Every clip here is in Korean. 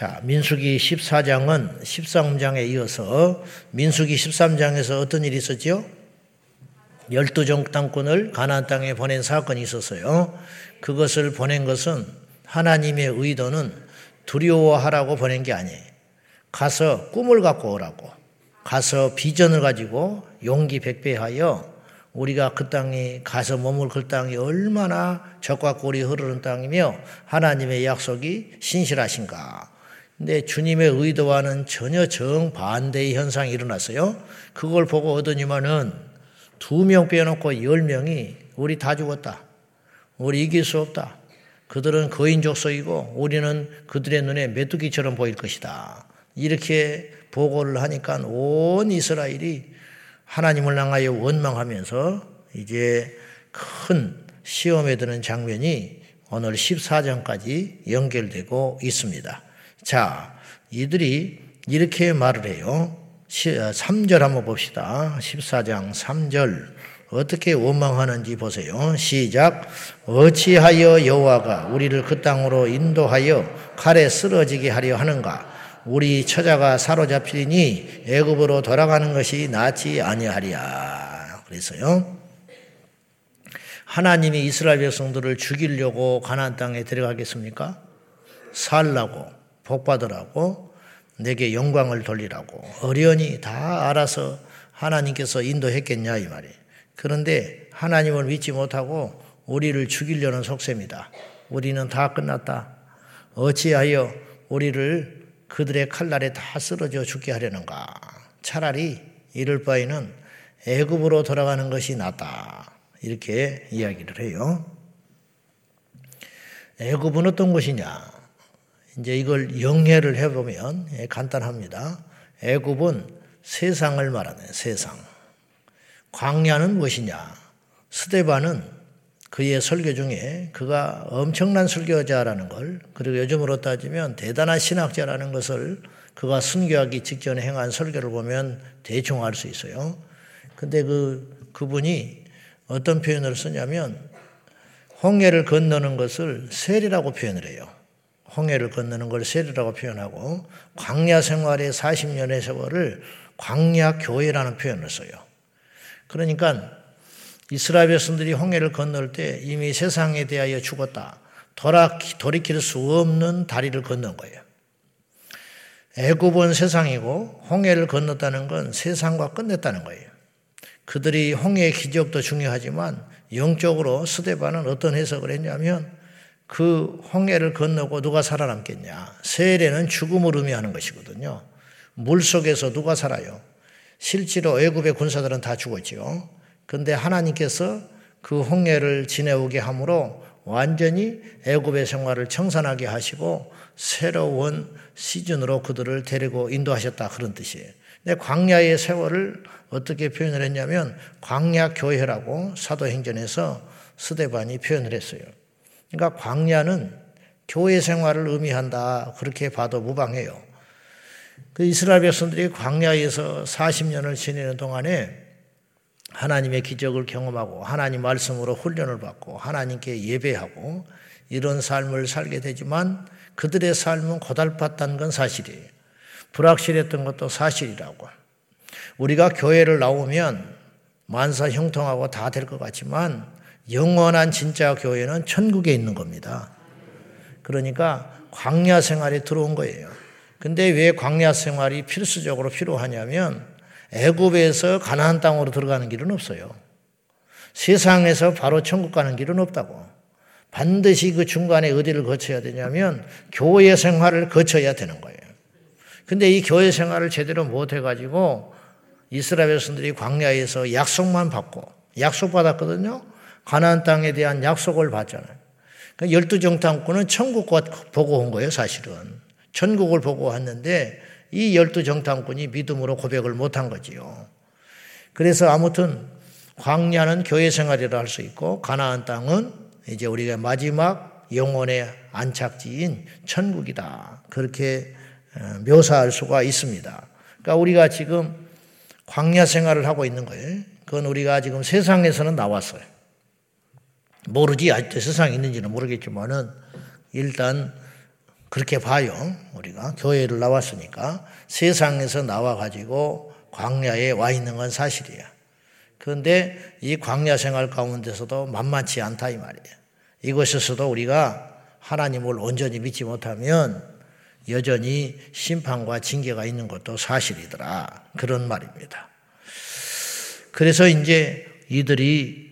자, 민수기 14장은 13장에 이어서 민수기 13장에서 어떤 일이 있었죠? 열두 정탐꾼을 가나안 땅에 보낸 사건이 있었어요. 그것을 보낸 것은 하나님의 의도는 두려워하라고 보낸 게 아니에요. 가서 꿈을 갖고 오라고. 가서 비전을 가지고 용기 백배하여 우리가 그 땅에 가서 머물 그 땅이 얼마나 적과 꿀이 흐르는 땅이며 하나님의 약속이 신실하신가. 근데 주님의 의도와는 전혀 정반대의 현상이 일어났어요. 그걸 보고 얻으니만은 두 명 빼놓고 열 명이 우리 다 죽었다. 우리 이길 수 없다. 그들은 거인 족속이고 우리는 그들의 눈에 메뚜기처럼 보일 것이다. 이렇게 보고를 하니까 온 이스라엘이 하나님을 향하여 원망하면서 이제 큰 시험에 드는 장면이 오늘 14장까지 연결되고 있습니다. 자, 이들이 이렇게 말을 해요. 3절 어, 한번 봅시다. 14장 3절. 어떻게 원망하는지 보세요. 시작. 어찌하여 여호와가 우리를 그 땅으로 인도하여 칼에 쓰러지게 하려 하는가? 우리 처자가 사로잡히니 애굽으로 돌아가는 것이 낫지 아니하리야. 그래서요. 하나님이 이스라엘 백성들을 죽이려고 가나안 땅에 들어가겠습니까? 살라고 복 받으라고 내게 영광을 돌리라고 어련히 다 알아서 하나님께서 인도했겠냐 이 말이에요. 그런데 하나님을 믿지 못하고 우리를 죽이려는 속셈이다. 우리는 다 끝났다. 어찌하여 우리를 그들의 칼날에 다 쓰러져 죽게 하려는가? 차라리 이럴 바에는 애굽으로 돌아가는 것이 낫다. 이렇게 이야기를 해요. 애굽은 어떤 것이냐? 이제 이걸 영해를 해보면 예, 간단합니다. 애굽은 세상을 말하네, 세상. 광야는 무엇이냐? 스데반은 그의 설교 중에 그가 엄청난 설교자라는 걸 그리고 요즘으로 따지면 대단한 신학자라는 것을 그가 순교하기 직전에 행한 설교를 보면 대충 알 수 있어요. 근데 그 그분이 어떤 표현을 쓰냐면 홍해를 건너는 것을 세리라고 표현을 해요. 홍해를 건너는 걸 세리라고 표현하고 광야 생활의 40년의 세월을 광야 교회라는 표현을 써요. 그러니까 이스라엘 백성들이 홍해를 건널 때 이미 세상에 대하여 죽었다. 돌아, 돌이킬 수 없는 다리를 건넌 거예요. 애굽은 세상이고 홍해를 건넜다는 건 세상과 끝냈다는 거예요. 그들이 홍해의 기적도 중요하지만 영적으로 스데반은 어떤 해석을 했냐면 그 홍해를 건너고 누가 살아남겠냐. 세례는 죽음을 의미하는 것이거든요. 물 속에서 누가 살아요? 실제로 애굽의 군사들은 다 죽었지요. 그런데 하나님께서 그 홍해를 지내오게 함으로 완전히 애굽의 생활을 청산하게 하시고 새로운 시즌으로 그들을 데리고 인도하셨다 그런 뜻이에요. 근데 광야의 세월을 어떻게 표현을 했냐면 광야 교회라고 사도행전에서 스데반이 표현을 했어요. 그러니까 광야는 교회 생활을 의미한다 그렇게 봐도 무방해요. 그 이스라엘 백성들이 광야에서 40년을 지내는 동안에 하나님의 기적을 경험하고 하나님 말씀으로 훈련을 받고 하나님께 예배하고 이런 삶을 살게 되지만 그들의 삶은 고달팠다는 건 사실이에요. 불확실했던 것도 사실이라고. 우리가 교회를 나오면 만사 형통하고 다 될 것 같지만 영원한 진짜 교회는 천국에 있는 겁니다. 그러니까 광야 생활에 들어온 거예요. 근데 왜 광야 생활이 필수적으로 필요하냐면 애굽에서 가나안 땅으로 들어가는 길은 없어요. 세상에서 바로 천국 가는 길은 없다고. 반드시 그 중간에 어디를 거쳐야 되냐면 교회 생활을 거쳐야 되는 거예요. 근데 이 교회 생활을 제대로 못 해가지고 이스라엘 백성들이 광야에서 약속만 받고 약속 받았거든요. 가나안 땅에 대한 약속을 받잖아요. 그 열두 정탐꾼은 천국 보고 온 거예요, 사실은. 천국을 보고 왔는데 이 열두 정탐꾼이 믿음으로 고백을 못한 거지요. 그래서 아무튼 광야는 교회 생활이라 할 수 있고 가나안 땅은 이제 우리가 마지막 영혼의 안착지인 천국이다. 그렇게 어, 묘사할 수가 있습니다. 그러니까 우리가 지금 광야 생활을 하고 있는 거예요. 그건 우리가 지금 세상에서는 나왔어요. 모르지 아직도 세상에 있는지는 모르겠지만은 일단 그렇게 봐요. 우리가 교회를 나왔으니까 세상에서 나와 가지고 광야에 와 있는 건 사실이야. 그런데 이 광야 생활 가운데서도 만만치 않다 이 말이에요. 이곳에서도 우리가 하나님을 온전히 믿지 못하면 여전히 심판과 징계가 있는 것도 사실이더라. 그런 말입니다. 그래서 이제 이들이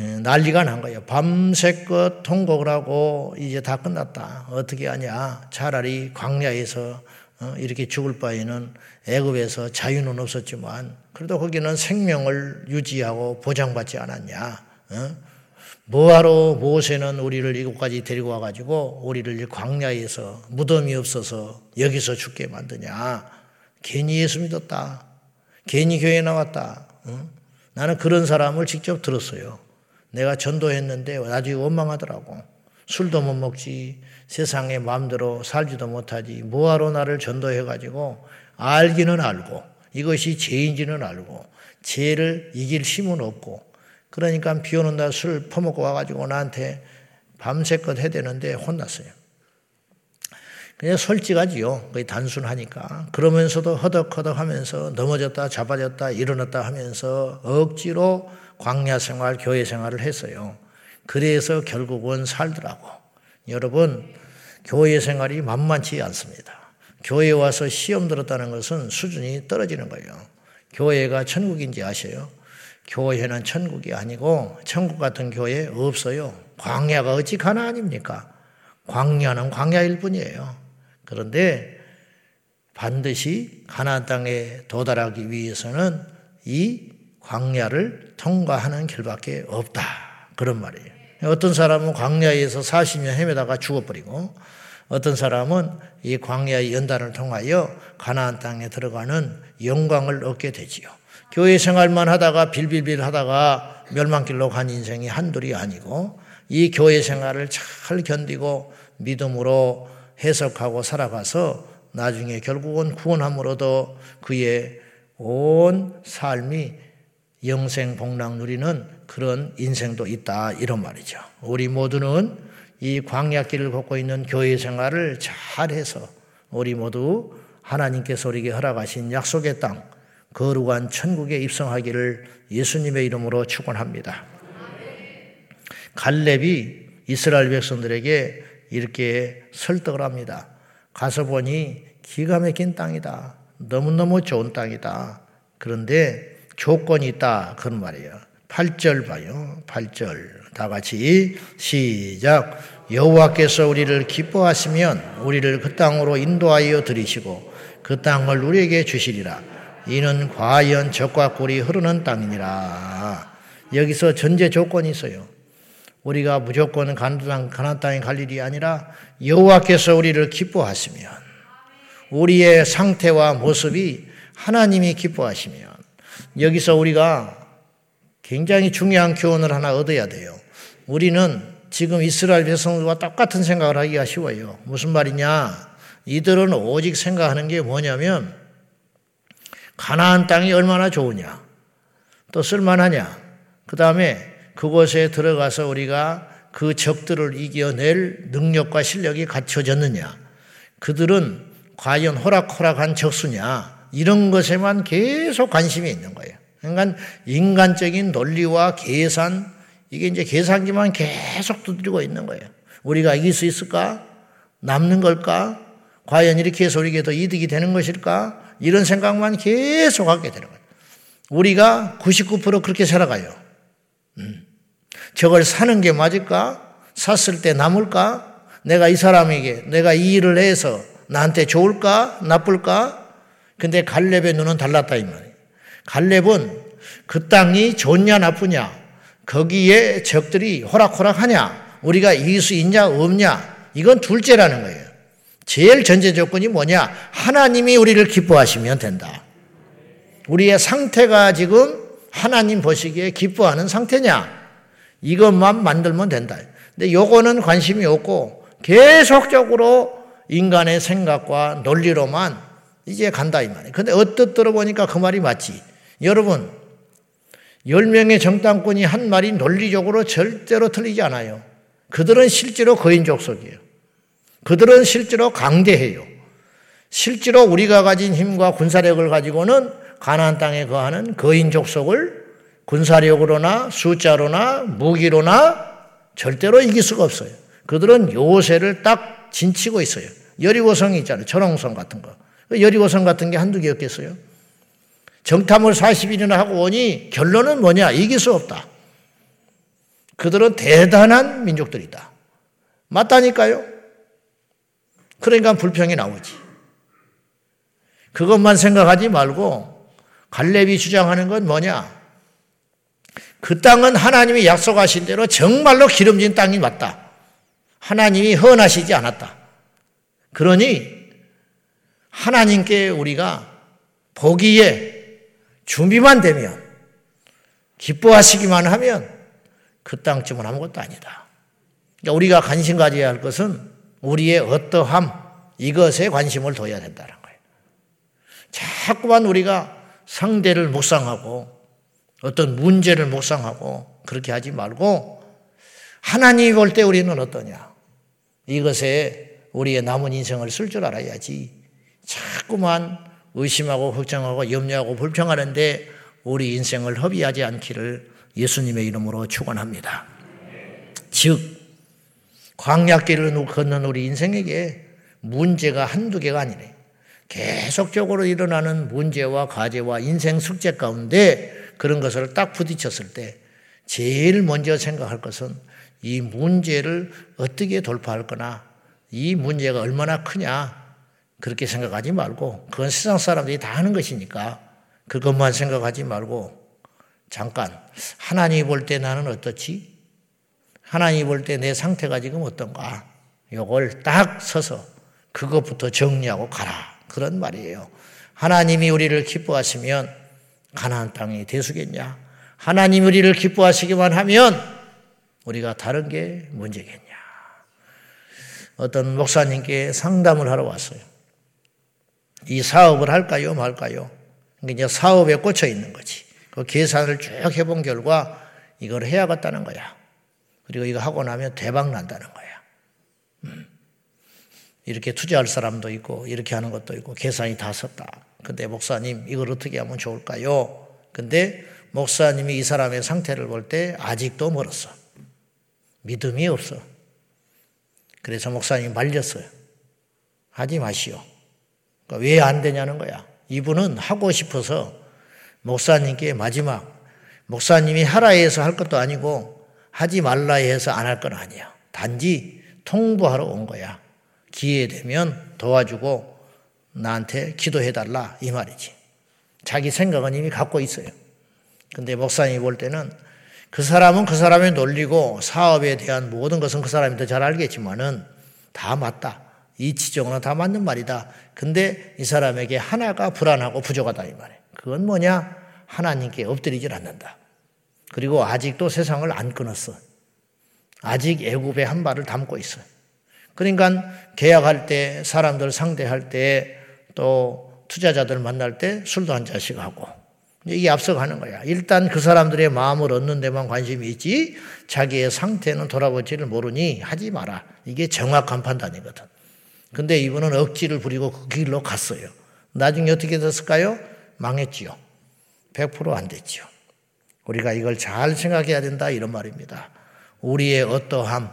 난리가 난 거예요. 밤새껏 통곡을 하고 이제 다 끝났다. 어떻게 하냐. 차라리 광야에서 어, 이렇게 죽을 바에는 애굽에서 자유는 없었지만 그래도 거기는 생명을 유지하고 보장받지 않았냐. 어? 뭐하러 모세는 우리를 이곳까지 데리고 와가지고 우리를 광야에서 무덤이 없어서 여기서 죽게 만드냐. 괜히 예수 믿었다. 괜히 교회 나왔다. 어? 나는 그런 사람을 직접 들었어요. 내가 전도했는데 나중에 원망하더라고. 술도 못 먹지. 세상에 마음대로 살지도 못하지. 뭐하러 나를 전도해가지고 알기는 알고 이것이 죄인지는 알고 죄를 이길 힘은 없고 그러니까 비 오는 날 술 퍼먹고 와가지고 나한테 밤새껏 해대는데 혼났어요. 그냥 솔직하지요. 거의 단순하니까. 그러면서도 허덕허덕 하면서 넘어졌다 잡아졌다 일어났다 하면서 억지로 광야 생활, 교회 생활을 했어요. 그래서 결국은 살더라고. 여러분, 교회 생활이 만만치 않습니다. 교회 와서 시험 들었다는 것은 수준이 떨어지는 거예요. 교회가 천국인지 아셔요? 교회는 천국이 아니고 천국 같은 교회 없어요. 광야가 어찌 가나 아닙니까? 광야는 광야일 뿐이에요. 그런데 반드시 가나안 땅에 도달하기 위해서는 이 광야를 통과하는 길밖에 없다. 그런 말이에요. 어떤 사람은 광야에서 40년 헤매다가 죽어버리고 어떤 사람은 이 광야의 연단을 통하여 가나안 땅에 들어가는 영광을 얻게 되지요. 교회 생활만 하다가 빌빌빌 하다가 멸망길로 간 인생이 한둘이 아니고 이 교회 생활을 잘 견디고 믿음으로 해석하고 살아가서 나중에 결국은 구원함을 얻어 그의 온 삶이 영생 복락 누리는 그런 인생도 있다 이런 말이죠. 우리 모두는 이 광야길을 걷고 있는 교회 생활을 잘해서 우리 모두 하나님께서 우리에게 허락하신 약속의 땅 거룩한 천국에 입성하기를 예수님의 이름으로 축원합니다. 갈렙이 이스라엘 백성들에게 이렇게 설득을 합니다. 가서 보니 기가 막힌 땅이다. 너무너무 좋은 땅이다. 그런데 조건이 있다. 그런 말이에요. 8절 봐요. 8절. 다 같이 시작. 여호와께서 우리를 기뻐하시면 우리를 그 땅으로 인도하여 들이시고 그 땅을 우리에게 주시리라. 이는 과연 적과 꿀이 흐르는 땅이니라. 여기서 전제 조건이 있어요. 우리가 무조건 가나안 땅에 갈 일이 아니라 여호와께서 우리를 기뻐하시면 우리의 상태와 모습이 하나님이 기뻐하시면 여기서 우리가 굉장히 중요한 교훈을 하나 얻어야 돼요. 우리는 지금 이스라엘 백성들과 똑같은 생각을 하기가 쉬워요. 무슨 말이냐? 이들은 오직 생각하는 게 뭐냐면 가나안 땅이 얼마나 좋으냐. 또 쓸만하냐. 그 다음에 그곳에 들어가서 우리가 그 적들을 이겨낼 능력과 실력이 갖춰졌느냐. 그들은 과연 호락호락한 적수냐. 이런 것에만 계속 관심이 있는 거예요. 그러니까 인간적인 논리와 계산, 이게 이제 계산기만 계속 두드리고 있는 거예요. 우리가 이길 수 있을까? 남는 걸까? 과연 이렇게 해서 우리에게 더 이득이 되는 것일까? 이런 생각만 계속 하게 되는 거예요. 우리가 99% 그렇게 살아가요. 음. 저걸 사는 게 맞을까? 샀을 때 남을까? 내가 이 사람에게 내가 이 일을 해서 나한테 좋을까? 나쁠까? 근데 갈렙의 눈은 달랐다 이 말이에요. 갈렙은 그 땅이 좋냐 나쁘냐 거기에 적들이 호락호락하냐 우리가 이길 수 있냐 없냐 이건 둘째라는 거예요. 제일 전제 조건이 뭐냐? 하나님이 우리를 기뻐하시면 된다. 우리의 상태가 지금 하나님 보시기에 기뻐하는 상태냐? 이것만 만들면 된다. 근데 요거는 관심이 없고 계속적으로 인간의 생각과 논리로만 이제 간다 이 말이에요. 근데 어뜻 들어보니까 그 말이 맞지. 여러분, 10명의 정당권이 한 말이 논리적으로 절대로 틀리지 않아요. 그들은 실제로 거인 족 속이에요. 그들은 실제로 강대해요. 실제로 우리가 가진 힘과 군사력을 가지고는 가나안 땅에 거하는 거인 족 속을 군사력으로나 숫자로나 무기로나 절대로 이길 수가 없어요. 그들은 요새를 딱 진치고 있어요. 여리고성이 있잖아요. 철옹성 같은 거. 그 여리고성 같은 게 한두 개였겠어요. 정탐을 40일이나 하고 오니 결론은 뭐냐? 이길 수 없다. 그들은 대단한 민족들이다. 맞다니까요? 그러니까 불평이 나오지. 그것만 생각하지 말고 갈렙이 주장하는 건 뭐냐? 그 땅은 하나님이 약속하신 대로 정말로 기름진 땅이 맞다. 하나님이 헌하시지 않았다. 그러니 하나님께 우리가 보기에 준비만 되면 기뻐하시기만 하면 그 땅쯤은 아무것도 아니다. 그러니까 우리가 관심 가져야 할 것은 우리의 어떠함 이것에 관심을 둬야 된다는 거예요. 자꾸만 우리가 상대를 묵상하고 어떤 문제를 묵상하고 그렇게 하지 말고 하나님이 볼 때 우리는 어떠냐. 이것에 우리의 남은 인생을 쓸 줄 알아야지. 자꾸만 의심하고 걱정하고 염려하고 불평하는데 우리 인생을 허비하지 않기를 예수님의 이름으로 축원합니다. 즉 광약길을 걷는 우리 인생에게 문제가 한두 개가 아니래. 계속적으로 일어나는 문제와 과제와 인생 숙제 가운데 그런 것을 딱 부딪혔을 때 제일 먼저 생각할 것은 이 문제를 어떻게 돌파할 거나 이 문제가 얼마나 크냐 그렇게 생각하지 말고 그건 세상 사람들이 다 하는 것이니까 그것만 생각하지 말고 잠깐 하나님이 볼 때 나는 어떻지? 하나님이 볼 때 내 상태가 지금 어떤가? 요걸 딱 서서 그것부터 정리하고 가라. 그런 말이에요. 하나님이 우리를 기뻐하시면 가나안 땅이 대수겠냐? 하나님 우리를 기뻐하시기만 하면 우리가 다른 게 문제겠냐? 어떤 목사님께 상담을 하러 왔어요. 이 사업을 할까요, 말까요? 그러니까 이제 사업에 꽂혀 있는 거지. 그 계산을 쭉 해본 결과 이걸 해야겠다는 거야. 그리고 이거 하고 나면 대박 난다는 거야. 음. 이렇게 투자할 사람도 있고, 이렇게 하는 것도 있고, 계산이 다 섰다. 근데 목사님, 이걸 어떻게 하면 좋을까요? 근데 목사님이 이 사람의 상태를 볼 때 아직도 멀었어. 믿음이 없어. 그래서 목사님이 말렸어요. 하지 마시오. 그러니까 왜안 되냐는 거야. 이분은 하고 싶어서 목사님께 마지막 목사님이 하라 해서 할 것도 아니고 하지 말라 해서 안 할 건 아니야. 단지 통보하러 온 거야. 기회 되면 도와주고 나한테 기도해달라 이 말이지. 자기 생각은 이미 갖고 있어요. 근데 목사님이 볼 때는 그 사람은 그 사람이 놀리고 사업에 대한 모든 것은 그 사람이 더 잘 알겠지만은 다 맞다. 이치적으로 다 맞는 말이다. 근데 이 사람에게 하나가 불안하고 부족하다 이 말이에요. 그건 뭐냐? 하나님께 엎드리질 않는다. 그리고 아직도 세상을 안 끊었어. 아직 애굽의 한 발을 담고 있어. 그러니까 계약할 때 사람들 상대할 때 또 투자자들 만날 때 술도 한 잔씩 하고 이게 앞서가는 거야. 일단 그 사람들의 마음을 얻는 데만 관심이 있지 자기의 상태는 돌아보지를 모르니 하지 마라. 이게 정확한 판단이거든. 근데 이분은 억지를 부리고 그 길로 갔어요. 나중에 어떻게 됐을까요? 망했지요. 100%안 됐지요. 우리가 이걸 잘 생각해야 된다 이런 말입니다. 우리의 어떠함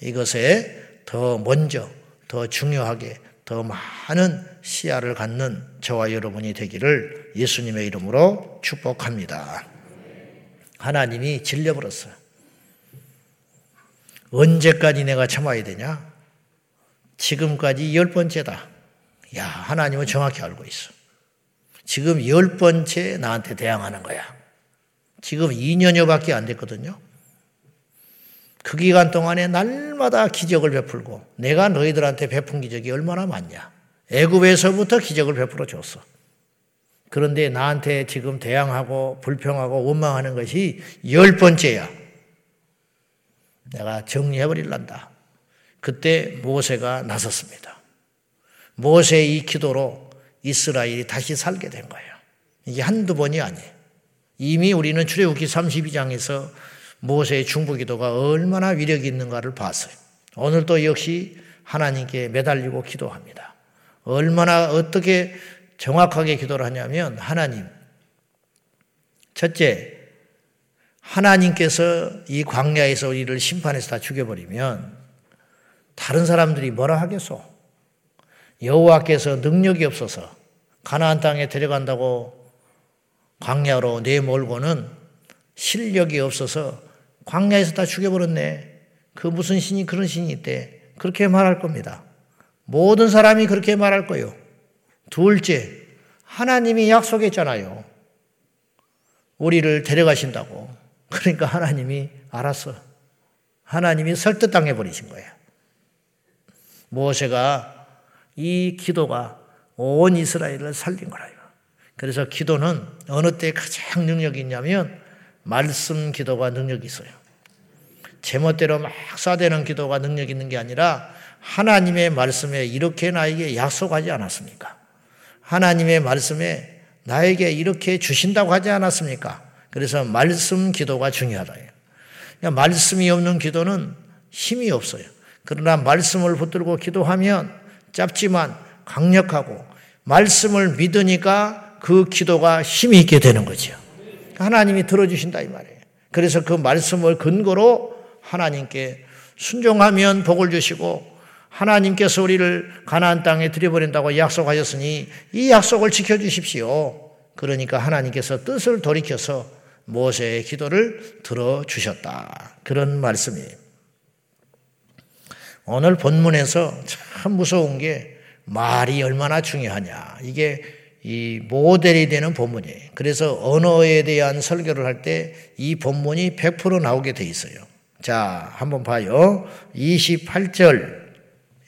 이것에 더 먼저 더 중요하게 더 많은 시야를 갖는 저와 여러분이 되기를 예수님의 이름으로 축복합니다. 하나님이 질려버렸어요. 언제까지 내가 참아야 되냐? 지금까지 열 번째다. 야, 하나님은 정확히 알고 있어. 지금 열 번째 나한테 대항하는 거야. 지금 2년여밖에 안 됐거든요. 그 기간 동안에 날마다 기적을 베풀고 내가 너희들한테 베푼 기적이 얼마나 많냐. 애굽에서부터 기적을 베풀어 줬어. 그런데 나한테 지금 대항하고 불평하고 원망하는 것이 열 번째야. 내가 정리해 버릴란다. 그때 모세가 나섰습니다. 모세의 이 기도로 이스라엘이 다시 살게 된 거예요. 이게 한두 번이 아니에요. 이미 우리는 출애굽기 32장에서 모세의 중보기도가 얼마나 위력이 있는가를 봤어요. 오늘도 역시 하나님께 매달리고 기도합니다. 얼마나 어떻게 정확하게 기도를 하냐면 하나님 첫째 하나님께서 이 광야에서 우리를 심판해서 다 죽여버리면 다른 사람들이 뭐라 하겠소? 여호와께서 능력이 없어서 가나안 땅에 데려간다고 광야로 내몰고는 실력이 없어서 광야에서 다 죽여버렸네. 그 무슨 신이 그런 신이 있대. 그렇게 말할 겁니다. 모든 사람이 그렇게 말할 거예요. 둘째, 하나님이 약속했잖아요. 우리를 데려가신다고. 그러니까 하나님이 알았어. 하나님이 설득당해 버리신 거예요. 모세가 이 기도가 온 이스라엘을 살린 거라요. 그래서 기도는 어느 때 가장 능력이 있냐면 말씀 기도가 능력이 있어요. 제멋대로 막 쏴대는 기도가 능력 있는 게 아니라 하나님의 말씀에 이렇게 나에게 약속하지 않았습니까? 하나님의 말씀에 나에게 이렇게 주신다고 하지 않았습니까? 그래서 말씀 기도가 중요하다. 그러니까 말씀이 없는 기도는 힘이 없어요. 그러나 말씀을 붙들고 기도하면 짧지만 강력하고 말씀을 믿으니까 그 기도가 힘이 있게 되는 거죠. 하나님이 들어주신다 이 말이에요. 그래서 그 말씀을 근거로 하나님께 순종하면 복을 주시고 하나님께서 우리를 가나안 땅에 들여버린다고 약속하셨으니 이 약속을 지켜주십시오. 그러니까 하나님께서 뜻을 돌이켜서 모세의 기도를 들어주셨다. 그런 말씀이에요. 오늘 본문에서 참 무서운 게 말이 얼마나 중요하냐. 이게 이 모델이 되는 본문이에요. 그래서 언어에 대한 설교를 할 때 이 본문이 100% 나오게 돼 있어요. 자, 한번 봐요. 28절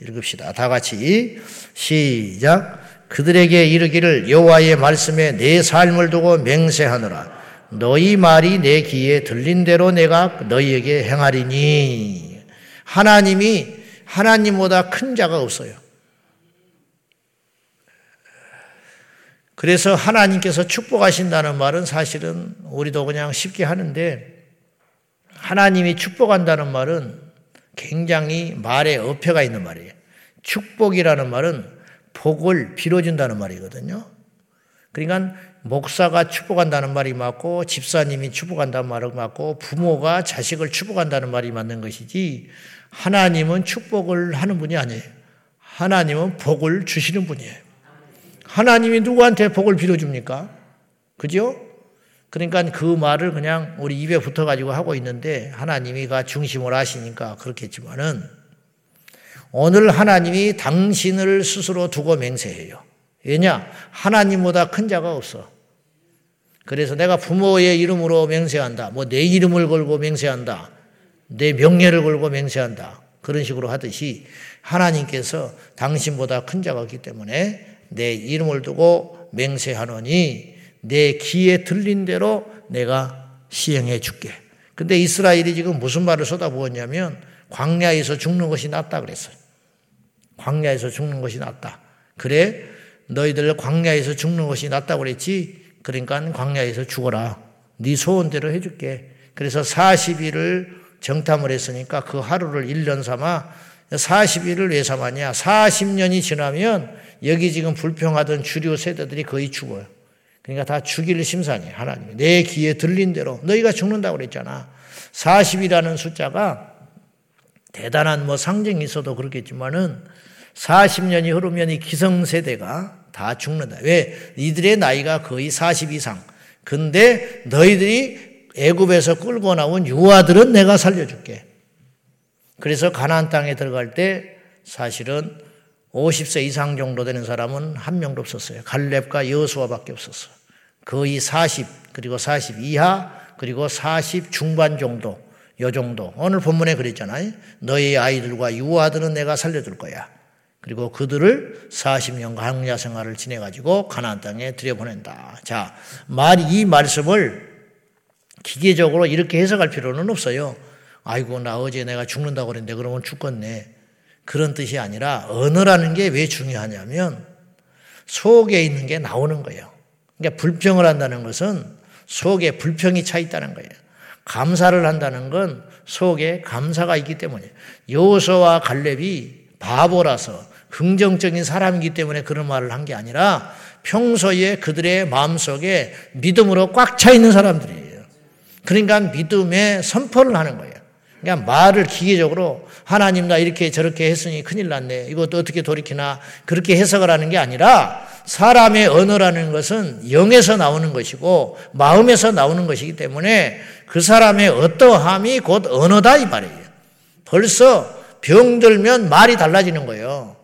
읽읍시다. 다 같이 시작. 그들에게 이르기를 여호와의 말씀에 내 삶을 두고 맹세하노라. 너희 말이 내 귀에 들린 대로 내가 너희에게 행하리니. 하나님이 하나님보다 큰 자가 없어요. 그래서 하나님께서 축복하신다는 말은 사실은 우리도 그냥 쉽게 하는데 하나님이 축복한다는 말은 굉장히 말에 어폐가 있는 말이에요. 축복이라는 말은 복을 빌어준다는 말이거든요. 그러니까 목사가 축복한다는 말이 맞고 집사님이 축복한다는 말이 맞고 부모가 자식을 축복한다는 말이 맞는 것이지 하나님은 축복을 하는 분이 아니에요. 하나님은 복을 주시는 분이에요. 하나님이 누구한테 복을 빌어줍니까? 그죠? 그러니까 그 말을 그냥 우리 입에 붙어가지고 하고 있는데 하나님이가 중심을 하시니까 그렇겠지만은 오늘 하나님이 당신을 스스로 두고 맹세해요. 왜냐? 하나님보다 큰 자가 없어. 그래서 내가 부모의 이름으로 맹세한다. 뭐 내 이름을 걸고 맹세한다. 내 명예를 걸고 맹세한다. 그런 식으로 하듯이 하나님께서 당신보다 큰 자가 없기 때문에 내 이름을 두고 맹세하노니 내 귀에 들린 대로 내가 시행해 줄게. 근데 이스라엘이 지금 무슨 말을 쏟아부었냐면 광야에서 죽는 것이 낫다 그랬어요. 광야에서 죽는 것이 낫다. 그래 너희들 광야에서 죽는 것이 낫다고 그랬지. 그러니까 광야에서 죽어라. 네 소원대로 해줄게. 그래서 40일을 정탐을 했으니까 그 하루를 1년 삼아 40일을 왜 삼았냐? 40년이 지나면 여기 지금 불평하던 주류 세대들이 거의 죽어요. 그러니까 다 죽일 심산이 하나님. 내 귀에 들린 대로 너희가 죽는다고 그랬잖아. 40이라는 숫자가 대단한 뭐 상징이 있어도 그렇겠지만은 40년이 흐르면 이 기성세대가 다 죽는다. 왜? 이들의 나이가 거의 40 이상. 근데 너희들이 애굽에서 끌고 나온 유아들은 내가 살려줄게. 그래서 가나안 땅에 들어갈 때 사실은 50세 이상 정도 되는 사람은 한 명도 없었어요. 갈렙과 여수아밖에 없었어요. 거의 40 그리고 40 이하 그리고 40 중반 정도 요 정도 오늘 본문에 그랬잖아요. 너희 아이들과 유아들은 내가 살려줄 거야. 그리고 그들을 40년 광야 생활을 지내 가지고 가나안 땅에 들여보낸다. 자, 말 이 말씀을 기계적으로 이렇게 해석할 필요는 없어요. 아이고 나 어제 내가 죽는다고 그랬는데 그러면 죽겠네. 그런 뜻이 아니라 언어라는 게 왜 중요하냐면 속에 있는 게 나오는 거예요. 그러니까 불평을 한다는 것은 속에 불평이 차 있다는 거예요. 감사를 한다는 건 속에 감사가 있기 때문에 여호수와 갈렙이 바보라서 긍정적인 사람이기 때문에 그런 말을 한 게 아니라 평소에 그들의 마음속에 믿음으로 꽉 차 있는 사람들이에요. 그러니까 믿음의 선포를 하는 거예요. 그냥 말을 기계적으로 하나님 나 이렇게 저렇게 했으니 큰일 났네. 이것도 어떻게 돌이키나 그렇게 해석을 하는 게 아니라 사람의 언어라는 것은 영에서 나오는 것이고 마음에서 나오는 것이기 때문에 그 사람의 어떠함이 곧 언어다 이 말이에요. 벌써 병들면 말이 달라지는 거예요.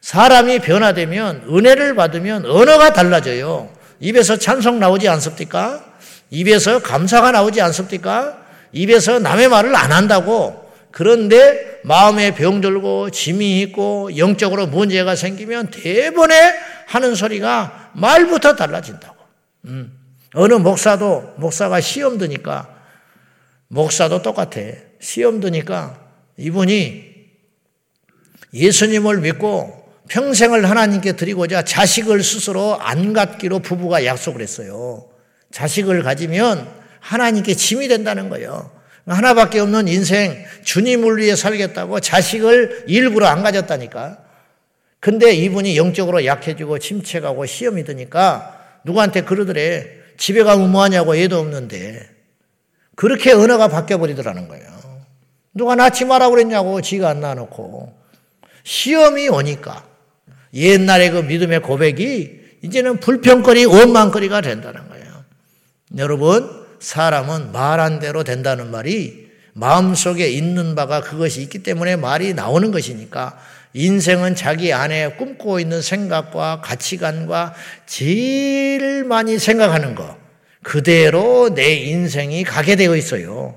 사람이 변화되면 은혜를 받으면 언어가 달라져요. 입에서 찬송 나오지 않습니까? 입에서 감사가 나오지 않습니까? 입에서 남의 말을 안 한다고. 그런데 마음에 병들고 짐이 있고 영적으로 문제가 생기면 대번에 하는 소리가 말부터 달라진다고. 음. 어느 목사도 목사가 시험 드니까 목사도 똑같아. 시험 드니까 이분이 예수님을 믿고 평생을 하나님께 드리고자 자식을 스스로 안 갖기로 부부가 약속을 했어요. 자식을 가지면 하나님께 짐이 된다는 거예요. 하나밖에 없는 인생 주님을 위해 살겠다고 자식을 일부러 안 가졌다니까. 근데 이분이 영적으로 약해지고 침체가고 시험이 드니까 누구한테 그러더래. 집에 가면 뭐하냐고 애도 없는데. 그렇게 언어가 바뀌어버리더라는 거예요. 누가 낳지 마라 그랬냐고 지가 안 낳아놓고. 시험이 오니까 옛날에 그 믿음의 고백이 이제는 불평거리, 원망거리가 된다는 거예요. 여러분, 사람은 말한 대로 된다는 말이 마음속에 있는 바가 그것이 있기 때문에 말이 나오는 것이니까 인생은 자기 안에 꿈꾸고 있는 생각과 가치관과 제일 많이 생각하는 것, 그대로 내 인생이 가게 되어 있어요.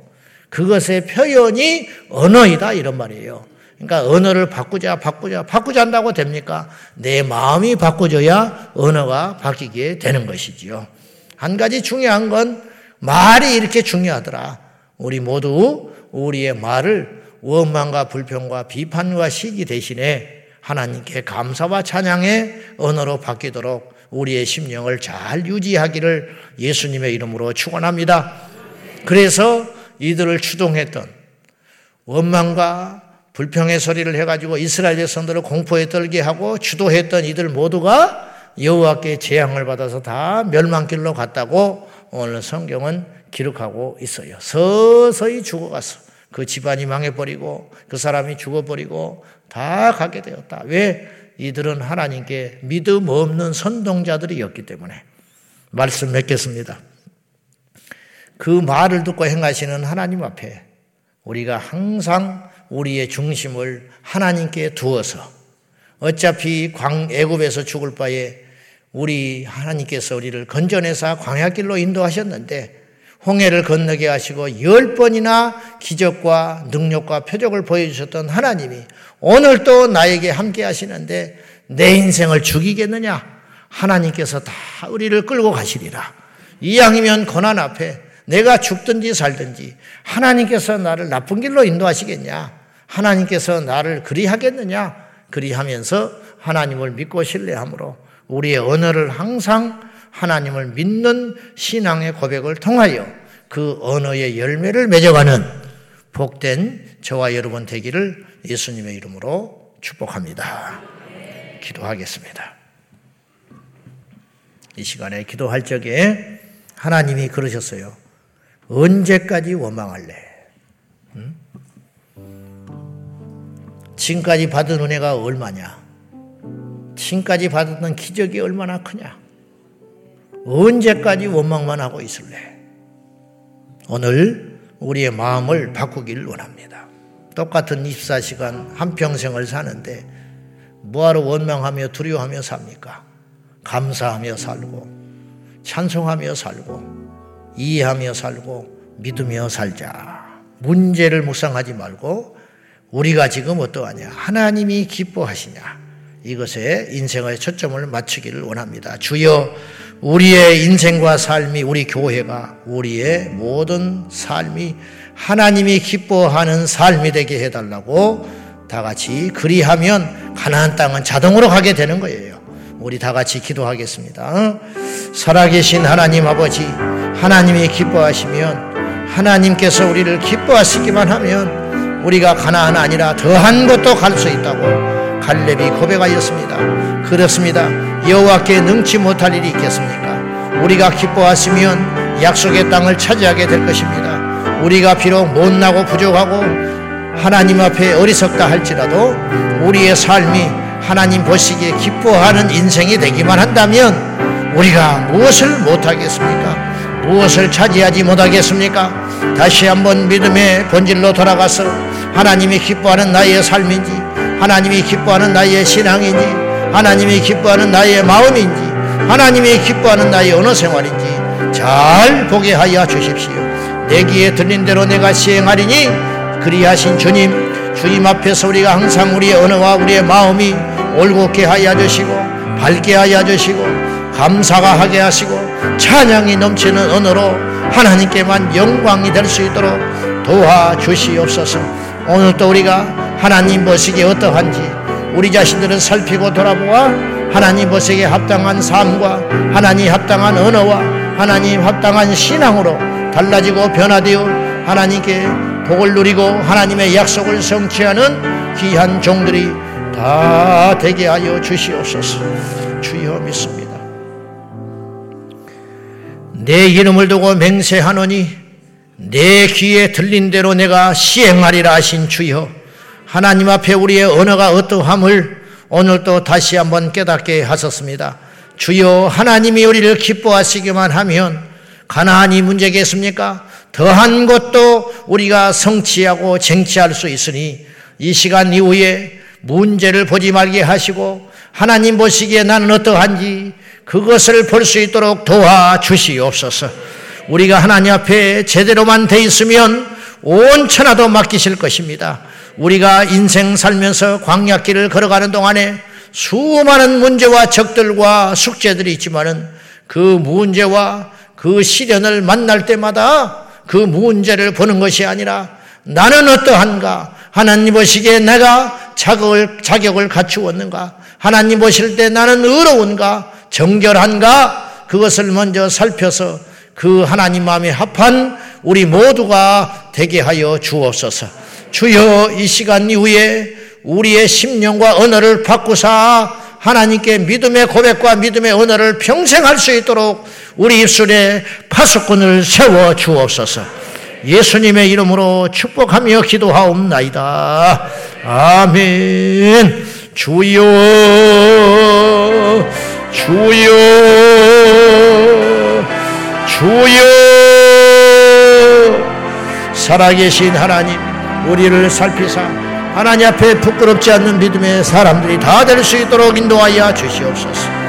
그것의 표현이 언어이다, 이런 말이에요. 그러니까 언어를 바꾸자, 바꾸자, 바꾸자 한다고 됩니까? 내 마음이 바꿔져야 언어가 바뀌게 되는 것이지요. 한 가지 중요한 건 말이 이렇게 중요하더라. 우리 모두 우리의 말을 원망과 불평과 비판과 시기 대신에 하나님께 감사와 찬양의 언어로 바뀌도록 우리의 심령을 잘 유지하기를 예수님의 이름으로 축원합니다. 그래서 이들을 추동했던 원망과 불평의 소리를 해가지고 이스라엘 백성들을 공포에 떨게 하고 주도했던 이들 모두가 여호와께 재앙을 받아서 다 멸망길로 갔다고 오늘 성경은 기록하고 있어요. 서서히 죽어갔어. 그 집안이 망해버리고 그 사람이 죽어버리고 다 가게 되었다. 왜? 이들은 하나님께 믿음 없는 선동자들이었기 때문에. 말씀 맺겠습니다. 그 말을 듣고 행하시는 하나님 앞에 우리가 항상 우리의 중심을 하나님께 두어서 어차피 광 애굽에서 죽을 바에 우리 하나님께서 우리를 건져내사 광야길로 인도하셨는데 홍해를 건너게 하시고 열 번이나 기적과 능력과 표적을 보여주셨던 하나님이 오늘 또 나에게 함께 하시는데 내 인생을 죽이겠느냐? 하나님께서 다 우리를 끌고 가시리라. 이왕이면 고난 앞에 내가 죽든지 살든지 하나님께서 나를 나쁜 길로 인도하시겠냐? 하나님께서 나를 그리하겠느냐? 그리하면서 하나님을 믿고 신뢰함으로 우리의 언어를 항상 하나님을 믿는 신앙의 고백을 통하여 그 언어의 열매를 맺어가는 복된 저와 여러분 되기를 예수님의 이름으로 축복합니다. 기도하겠습니다. 이 시간에 기도할 적에 하나님이 그러셨어요. 언제까지 원망할래? 응? 지금까지 받은 은혜가 얼마냐? 지금까지 받았던 기적이 얼마나 크냐? 언제까지 원망만 하고 있을래? 오늘 우리의 마음을 바꾸기를 원합니다. 똑같은 24시간 한평생을 사는데 뭐하러 원망하며 두려워하며 삽니까? 감사하며 살고 찬송하며 살고 이해하며 살고 믿으며 살자. 문제를 묵상하지 말고 우리가 지금 어떠하냐? 하나님이 기뻐하시냐? 이것에 인생의 초점을 맞추기를 원합니다. 주여, 우리의 인생과 삶이, 우리 교회가, 우리의 모든 삶이 하나님이 기뻐하는 삶이 되게 해달라고 다 같이 그리하면 가나안 땅은 자동으로 가게 되는 거예요. 우리 다 같이 기도하겠습니다. 살아계신 하나님 아버지, 하나님이 기뻐하시면 하나님께서 우리를 기뻐하시기만 하면 우리가 가나안 아니라 더한 것도 갈 수 있다고 갈렙이 고백하였습니다. 그렇습니다. 여호와께 능치 못할 일이 있겠습니까? 우리가 기뻐하시면 약속의 땅을 차지하게 될 것입니다. 우리가 비록 못나고 부족하고 하나님 앞에 어리석다 할지라도 우리의 삶이 하나님 보시기에 기뻐하는 인생이 되기만 한다면 우리가 무엇을 못하겠습니까? 무엇을 차지하지 못하겠습니까? 다시 한번 믿음의 본질로 돌아가서 하나님이 기뻐하는 나의 삶인지 하나님이 기뻐하는 나의 신앙인지 하나님이 기뻐하는 나의 마음인지 하나님이 기뻐하는 나의 언어 생활인지 잘 보게 하여 주십시오. 내 귀에 들린 대로 내가 시행하리니 그리하신 주님 주님 앞에서 우리가 항상 우리의 언어와 우리의 마음이 올곧게 하여 주시고 밝게 하여 주시고 감사가 하게 하시고 찬양이 넘치는 언어로 하나님께만 영광이 될 수 있도록 도와 주시옵소서 오늘도 우리가 하나님 보시기에 어떠한지 우리 자신들은 살피고 돌아보아 하나님 보시기에 합당한 삶과 하나님 합당한 언어와 하나님 합당한 신앙으로 달라지고 변화되어 하나님께 복을 누리고 하나님의 약속을 성취하는 귀한 종들이 다 되게 하여 주시옵소서 주여 믿습니다. 내 이름을 두고 맹세하노니 내 귀에 들린 대로 내가 시행하리라 하신 주여 하나님 앞에 우리의 언어가 어떠함을 오늘도 다시 한번 깨닫게 하셨습니다. 주여 하나님이 우리를 기뻐하시기만 하면 가나안이 문제겠습니까? 더한 것도 우리가 성취하고 쟁취할 수 있으니 이 시간 이후에 문제를 보지 말게 하시고 하나님 보시기에 나는 어떠한지 그것을 볼 수 있도록 도와주시옵소서. 우리가 하나님 앞에 제대로만 돼 있으면 온 천하도 맡기실 것입니다. 우리가 인생 살면서 광약길을 걸어가는 동안에 수많은 문제와 적들과 숙제들이 있지만은 그 문제와 그 시련을 만날 때마다 그 문제를 보는 것이 아니라 나는 어떠한가? 하나님 보시기에 내가 자격을, 자격을 갖추었는가? 하나님 보실 때 나는 의로운가? 정결한가? 그것을 먼저 살펴서 그 하나님 마음에 합한 우리 모두가 되게 하여 주옵소서. 주여 이 시간 이후에 우리의 심령과 언어를 바꾸사 하나님께 믿음의 고백과 믿음의 언어를 평생 할 수 있도록 우리 입술에 파수꾼을 세워 주옵소서. 예수님의 이름으로 축복하며 기도하옵나이다. 아멘. 주여, 주여, 주여, 살아계신 하나님, 우리를 살피사 하나님 앞에 부끄럽지 않는 믿음의 사람들이 다 될 수 있도록 인도하여 주시옵소서.